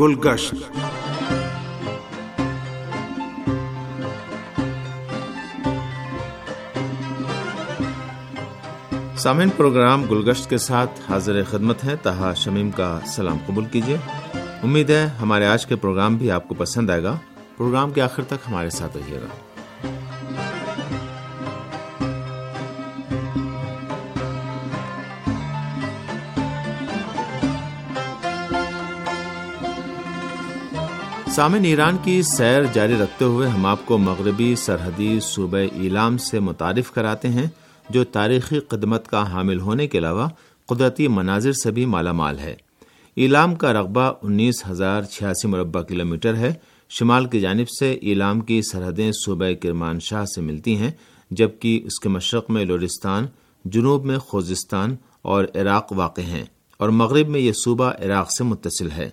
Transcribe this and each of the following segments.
گلگشت۔ سامعین، پروگرام گلگشت کے ساتھ حاضر خدمت ہے تہا شمیم کا سلام قبول کیجیے۔ امید ہے ہمارے آج کے پروگرام بھی آپ کو پسند آئے گا۔ پروگرام کے آخر تک ہمارے ساتھ رہیے گا۔ سامن ایران کی سیر جاری رکھتے ہوئے ہم آپ کو مغربی سرحدی صوبہ ایلام سے متعارف کراتے ہیں، جو تاریخی خدمت کا حامل ہونے کے علاوہ قدرتی مناظر سے بھی مالا مال ہے۔ ایلام کا رقبہ انیس ہزار چھیاسی مربع کلومیٹر ہے۔ شمال کی جانب سے ایلام کی سرحدیں صوبہ کرمان شاہ سے ملتی ہیں، جبکہ اس کے مشرق میں لورستان جنوب میں خوزستان اور عراق واقع ہیں۔ اور مغرب میں یہ صوبہ عراق سے متصل ہے۔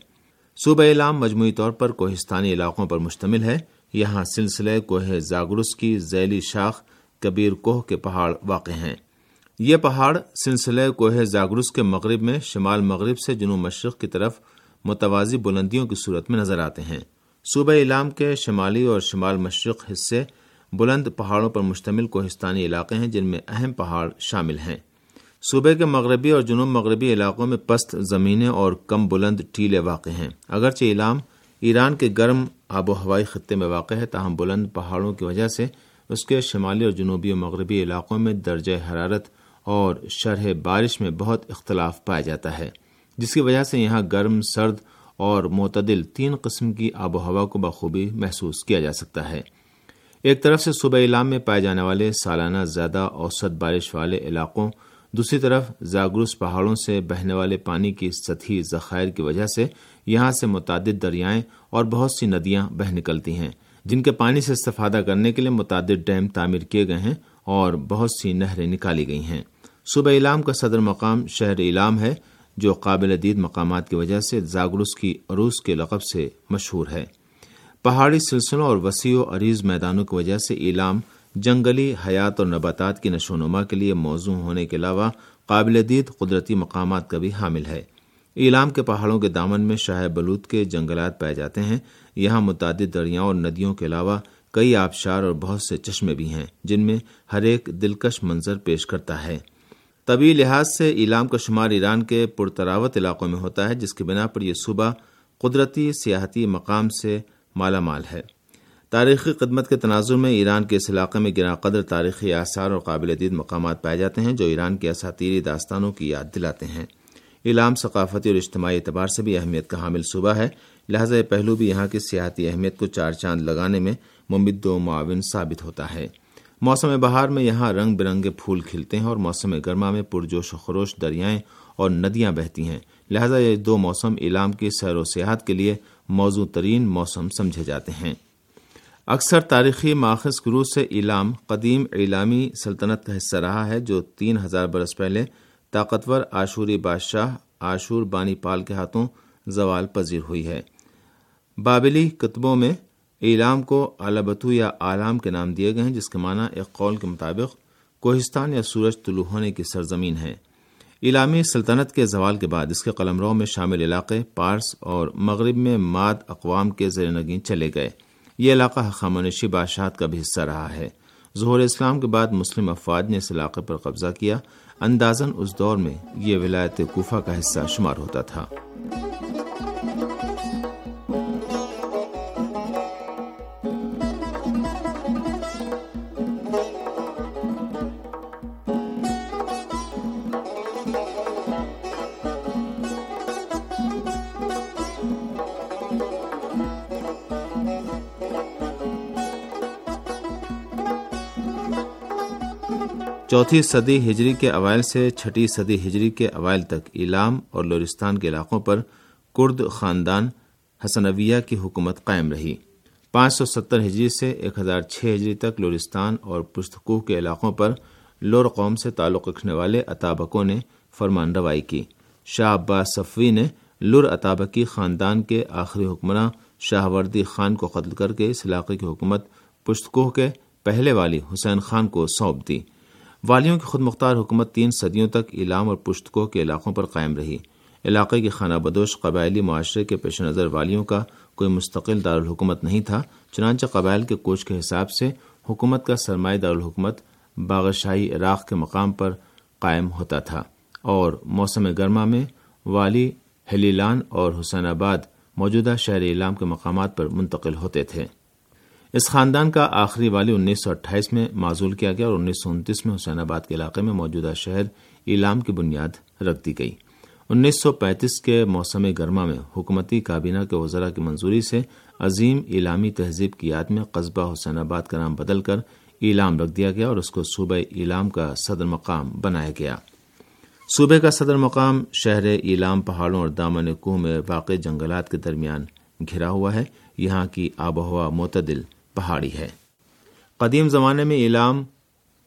صوبہ اعلام مجموعی طور پر کوہستانی علاقوں پر مشتمل ہے۔ یہاں سلسلے کوہ زاگرس کی ذیلی شاخ کبیر کوہ کے پہاڑ واقع ہیں۔ یہ پہاڑ سلسلے کوہ زاگرس کے مغرب میں شمال مغرب سے جنوب مشرق کی طرف متوازی بلندیوں کی صورت میں نظر آتے ہیں۔ صوبہ اعلام کے شمالی اور شمال مشرق حصے بلند پہاڑوں پر مشتمل کوہستانی علاقے ہیں جن میں اہم پہاڑ شامل ہیں۔ صوبے کے مغربی اور جنوب مغربی علاقوں میں پست زمینیں اور کم بلند ٹیلے واقع ہیں۔ اگرچہ علام ایران کے گرم آب و ہوائی خطے میں واقع ہے، تاہم بلند پہاڑوں کی وجہ سے اس کے شمالی اور جنوبی و مغربی علاقوں میں درجہ حرارت اور شرح بارش میں بہت اختلاف پایا جاتا ہے، جس کی وجہ سے یہاں گرم، سرد اور معتدل تین قسم کی آب و ہوا کو بخوبی محسوس کیا جا سکتا ہے۔ ایک طرف سے صوبہ علام میں پائے جانے والے سالانہ زیادہ اوسط بارش والے علاقوں دوسری طرف زاگروس پہاڑوں سے بہنے والے پانی کی سطحی ذخائر کی وجہ سے یہاں سے متعدد دریائیں اور بہت سی ندیاں بہ نکلتی ہیں، جن کے پانی سے استفادہ کرنے کے لیے متعدد ڈیم تعمیر کیے گئے ہیں اور بہت سی نہریں نکالی گئی ہیں۔ صوبہ علام کا صدر مقام شہر علام ہے، جو قابل دید مقامات کی وجہ سے زاگرس کی عروس کے لقب سے مشہور ہے۔ پہاڑی سلسلوں اور وسیع و عریض میدانوں کی وجہ سے ایلام جنگلی حیات اور نباتات کی نشو و نما کے لیے موزوں ہونے کے علاوہ قابل دید قدرتی مقامات کا بھی حامل ہے۔ ایلام کے پہاڑوں کے دامن میں شاہ بلوت کے جنگلات پائے جاتے ہیں۔ یہاں متعدد دریاؤں اور ندیوں کے علاوہ کئی آبشار اور بہت سے چشمے بھی ہیں، جن میں ہر ایک دلکش منظر پیش کرتا ہے۔ طبی لحاظ سے ایلام کا شمار ایران کے پرتراوت علاقوں میں ہوتا ہے، جس کی بنا پر یہ صوبہ قدرتی سیاحتی مقام سے مالا مال ہے۔ تاریخی خدمت کے تناظر میں ایران کے اس علاقے میں گرا قدر تاریخی آثار اور قابل دید مقامات پائے جاتے ہیں جو ایران کے اساتیری داستانوں کی یاد دلاتے ہیں۔ ایلام ثقافتی اور اجتماعی اعتبار سے بھی اہمیت کا حامل صوبہ ہے۔ لہذا یہ پہلو بھی یہاں کی سیاحتی اہمیت کو چار چاند لگانے میں ممد و معاون ثابت ہوتا ہے۔ موسم بہار میں یہاں رنگ برنگے پھول کھلتے ہیں اور موسم گرما میں پرجوش و خروش دریائیں اور ندیاں بہتی ہیں۔ لہذا یہ دو موسم ایلام کی سیر و سیاحت کے لیے موزوں ترین موسم سمجھے جاتے ہیں۔ اکثر تاریخی ماخذ گرو سے ایلام قدیم ایلامی سلطنت کا حصہ رہا ہے، جو تین ہزار برس پہلے طاقتور آشوری بادشاہ آشور بانی پال کے ہاتھوں زوال پذیر ہوئی ہے۔ بابلی کتبوں میں ایلام کو البتو یا آلام کے نام دیے گئے ہیں، جس کے معنی ایک قول کے مطابق کوہستان یا سورج طلوع ہونے کی سرزمین ہے۔ ایلامی سلطنت کے زوال کے بعد اس کے قلمروں میں شامل علاقے پارس اور مغرب میں ماد اقوام کے زیر نگین چلے گئے۔ یہ علاقہ خامنشی بادشاہت کا بھی حصہ رہا ہے۔ ظہور اسلام کے بعد مسلم افواج نے اس علاقے پر قبضہ کیا۔ اندازن اس دور میں یہ ولایت کوفہ کا حصہ شمار ہوتا تھا۔ چوتھی صدی ہجری کے اوائل سے چھٹی صدی ہجری کے اوائل تک ایلام اور لورستان کے علاقوں پر کرد خاندان حسنویہ کی حکومت قائم رہی۔ پانچ سو ستر ہجری سے ایک ہزار چھ ہجری تک لورستان اور پشتکوہ کے علاقوں پر لور قوم سے تعلق رکھنے والے اطابقوں نے فرمان روائی کی۔ شاہ عباس صفوی نے لور اطابقی خاندان کے آخری حکمراں شاہ وردی خان کو قتل کر کے اس علاقے کی حکومت پشتکوہ کے پہلے والی حسین خان کو سونپ دی۔ والیوں کی خود مختار حکومت تین صدیوں تک ایلام اور پشتکو کے علاقوں پر قائم رہی۔ علاقے کی خانہ بدوش قبائلی معاشرے کے پیش نظر والیوں کا کوئی مستقل دارالحکومت نہیں تھا، چنانچہ قبائل کے کوچ کے حساب سے حکومت کا سرمایہ دارالحکومت باغشاہی عراق کے مقام پر قائم ہوتا تھا۔ اور موسم گرما میں والی ہلیلان اور حسین آباد موجودہ شہر علام کے مقامات پر منتقل ہوتے تھے۔ اس خاندان کا آخری والی انیس سو اٹھائیس میں معذول کیا گیا اور انیس سو انتیس میں حسین آباد کے علاقے میں موجودہ شہر ایلام کی بنیاد رکھ دی گئی۔ انیس سو پینتیس کے موسم گرما میں حکومتی کابینہ کے وزراء کی منظوری سے عظیم ایلامی تہذیب کی یاد میں قصبہ حسین آباد کا نام بدل کر ایلام رکھ دیا گیا اور اس کو صوبہ ایلام کا صدر مقام بنایا گیا۔ صوبے کا صدر مقام شہر ایلام پہاڑوں اور دامن کوہ میں واقع جنگلات کے درمیان گھرا ہوا ہے۔ یہاں کی آب و ہوا معتدل پہاڑی ہے۔ قدیم زمانے میں ایلام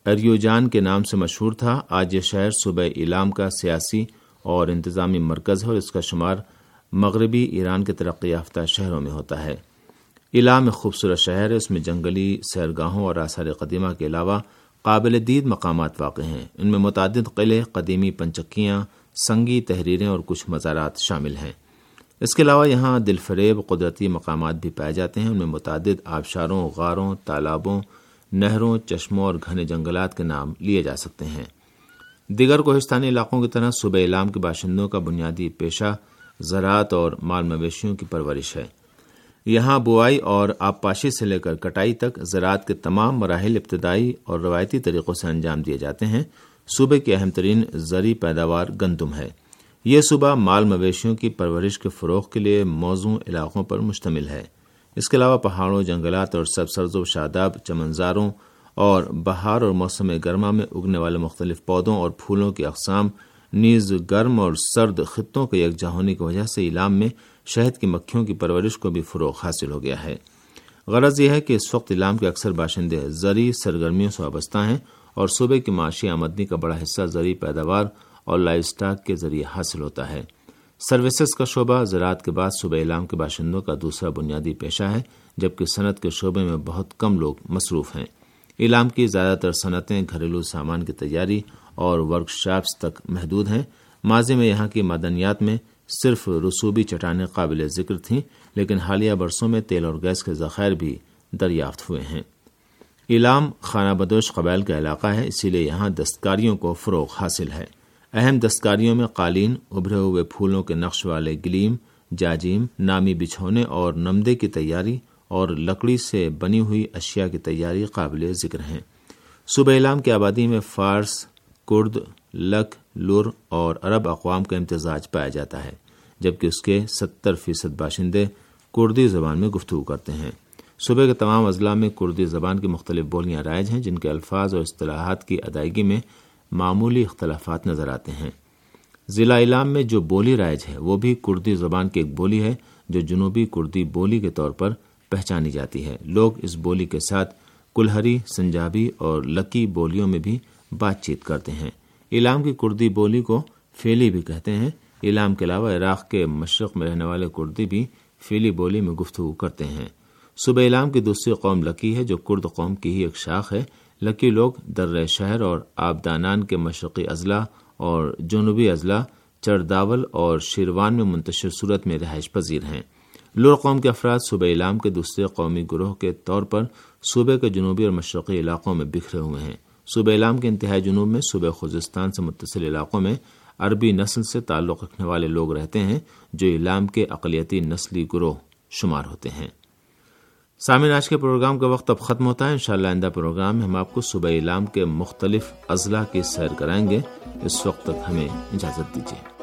اریوجان کے نام سے مشہور تھا۔ آج یہ شہر صوبہ ایلام کا سیاسی اور انتظامی مرکز ہے اور اس کا شمار مغربی ایران کے ترقی یافتہ شہروں میں ہوتا ہے۔ ایلام ایک خوبصورت شہر ہے۔ اس میں جنگلی سیرگاہوں اور آثار قدیمہ کے علاوہ قابل دید مقامات واقع ہیں۔ ان میں متعدد قلعے، قدیمی پنچکیاں، سنگی تحریریں اور کچھ مزارات شامل ہیں۔ اس کے علاوہ یہاں دل فریب قدرتی مقامات بھی پائے جاتے ہیں، ان میں متعدد آبشاروں، غاروں، تالابوں، نہروں، چشموں اور گھنے جنگلات کے نام لیے جا سکتے ہیں۔ دیگر کوہستانی علاقوں کی طرح صوبہ علام کے باشندوں کا بنیادی پیشہ زراعت اور مال مویشیوں کی پرورش ہے۔ یہاں بوائی اور آبپاشی سے لے کر کٹائی تک زراعت کے تمام مراحل ابتدائی اور روایتی طریقوں سے انجام دیے جاتے ہیں۔ صوبے کی اہم ترین زرعی پیداوار گندم ہے۔ یہ صوبہ مال مویشیوں کی پرورش کے فروغ کے لیے موزوں علاقوں پر مشتمل ہے۔ اس کے علاوہ پہاڑوں، جنگلات اور سب سرز و شاداب، چمنزاروں اور بہار اور موسم گرما میں اگنے والے مختلف پودوں اور پھولوں کی اقسام نیز گرم اور سرد خطوں کے یکجا ہونے کی وجہ سے ایلام میں شہد کی مکھیوں کی پرورش کو بھی فروغ حاصل ہو گیا ہے۔ غرض یہ ہے کہ اس وقت ایلام کے اکثر باشندے زرعی سرگرمیوں سے وابستہ ہیں اور صوبے کی معاشی آمدنی کا بڑا حصہ زرعی پیداوار اور لائف اسٹاک کے ذریعے حاصل ہوتا ہے۔ سروسز کا شعبہ زراعت کے بعد صوبہ علام کے باشندوں کا دوسرا بنیادی پیشہ ہے، جبکہ صنعت کے شعبے میں بہت کم لوگ مصروف ہیں۔ علام کی زیادہ تر صنعتیں گھریلو سامان کی تیاری اور ورک شاپس تک محدود ہیں۔ ماضی میں یہاں کی معدنیات میں صرف رسوبی چٹانیں قابل ذکر تھیں، لیکن حالیہ برسوں میں تیل اور گیس کے ذخائر بھی دریافت ہوئے ہیں۔ ایلام خانہ بدوش قبائل کا علاقہ ہے، اسی لیے یہاں دستکاریوں کو فروغ حاصل ہے۔ اہم دستکاریوں میں قالین، ابھرے ہوئے پھولوں کے نقش والے گلیم، جاجیم، نامی بچھونے اور نمدے کی تیاری اور لکڑی سے بنی ہوئی اشیاء کی تیاری قابل ذکر ہیں۔ صبح علام کی آبادی میں فارس، کرد لک لور اور عرب اقوام کا امتزاج پایا جاتا ہے، جبکہ اس کے ستر فیصد باشندے کردی زبان میں گفتگو کرتے ہیں۔ صبح کے تمام اضلاع میں کردی زبان کی مختلف بولیاں رائج ہیں، جن کے الفاظ اور اصطلاحات کی ادائیگی میں معمولی اختلافات نظر آتے ہیں۔ ضلع علام میں جو بولی رائج ہے، وہ بھی کردی زبان کی ایک بولی ہے، جو جنوبی کردی بولی کے طور پر پہچانی جاتی ہے۔ لوگ اس بولی کے ساتھ کلہری، سنجابی اور لکی بولیوں میں بھی بات چیت کرتے ہیں۔ علام کی کردی بولی کو فیلی بھی کہتے ہیں۔ علام کے علاوہ عراق کے مشرق میں رہنے والے کردی بھی فیلی بولی میں گفتگو کرتے ہیں۔ صبح علام کی دوسری قوم لکی ہے، جو کرد قوم کی ہی ایک شاخ ہے۔ لکی لوگ در شہر اور آبدانان کے مشرقی اضلاع اور جنوبی اضلاع چرداول اور شیروان میں منتشر صورت میں رہائش پذیر ہیں۔ لور قوم کے افراد صوبہ علام کے دوسرے قومی گروہ کے طور پر صوبے کے جنوبی اور مشرقی علاقوں میں بکھرے ہوئے ہیں۔ صوبہ علام کے انتہائی جنوب میں صوبہ خوزستان سے متصل علاقوں میں عربی نسل سے تعلق رکھنے والے لوگ رہتے ہیں، جو علام کے اقلیتی نسلی گروہ شمار ہوتے ہیں۔ سامعین، آج کے پروگرام کا وقت اب ختم ہوتا ہے۔ انشاءاللہ آئندہ پروگرام میں ہم آپ کو صبح علام کے مختلف اضلاع کی سیر کرائیں گے۔ اس وقت تک ہمیں اجازت دیجیے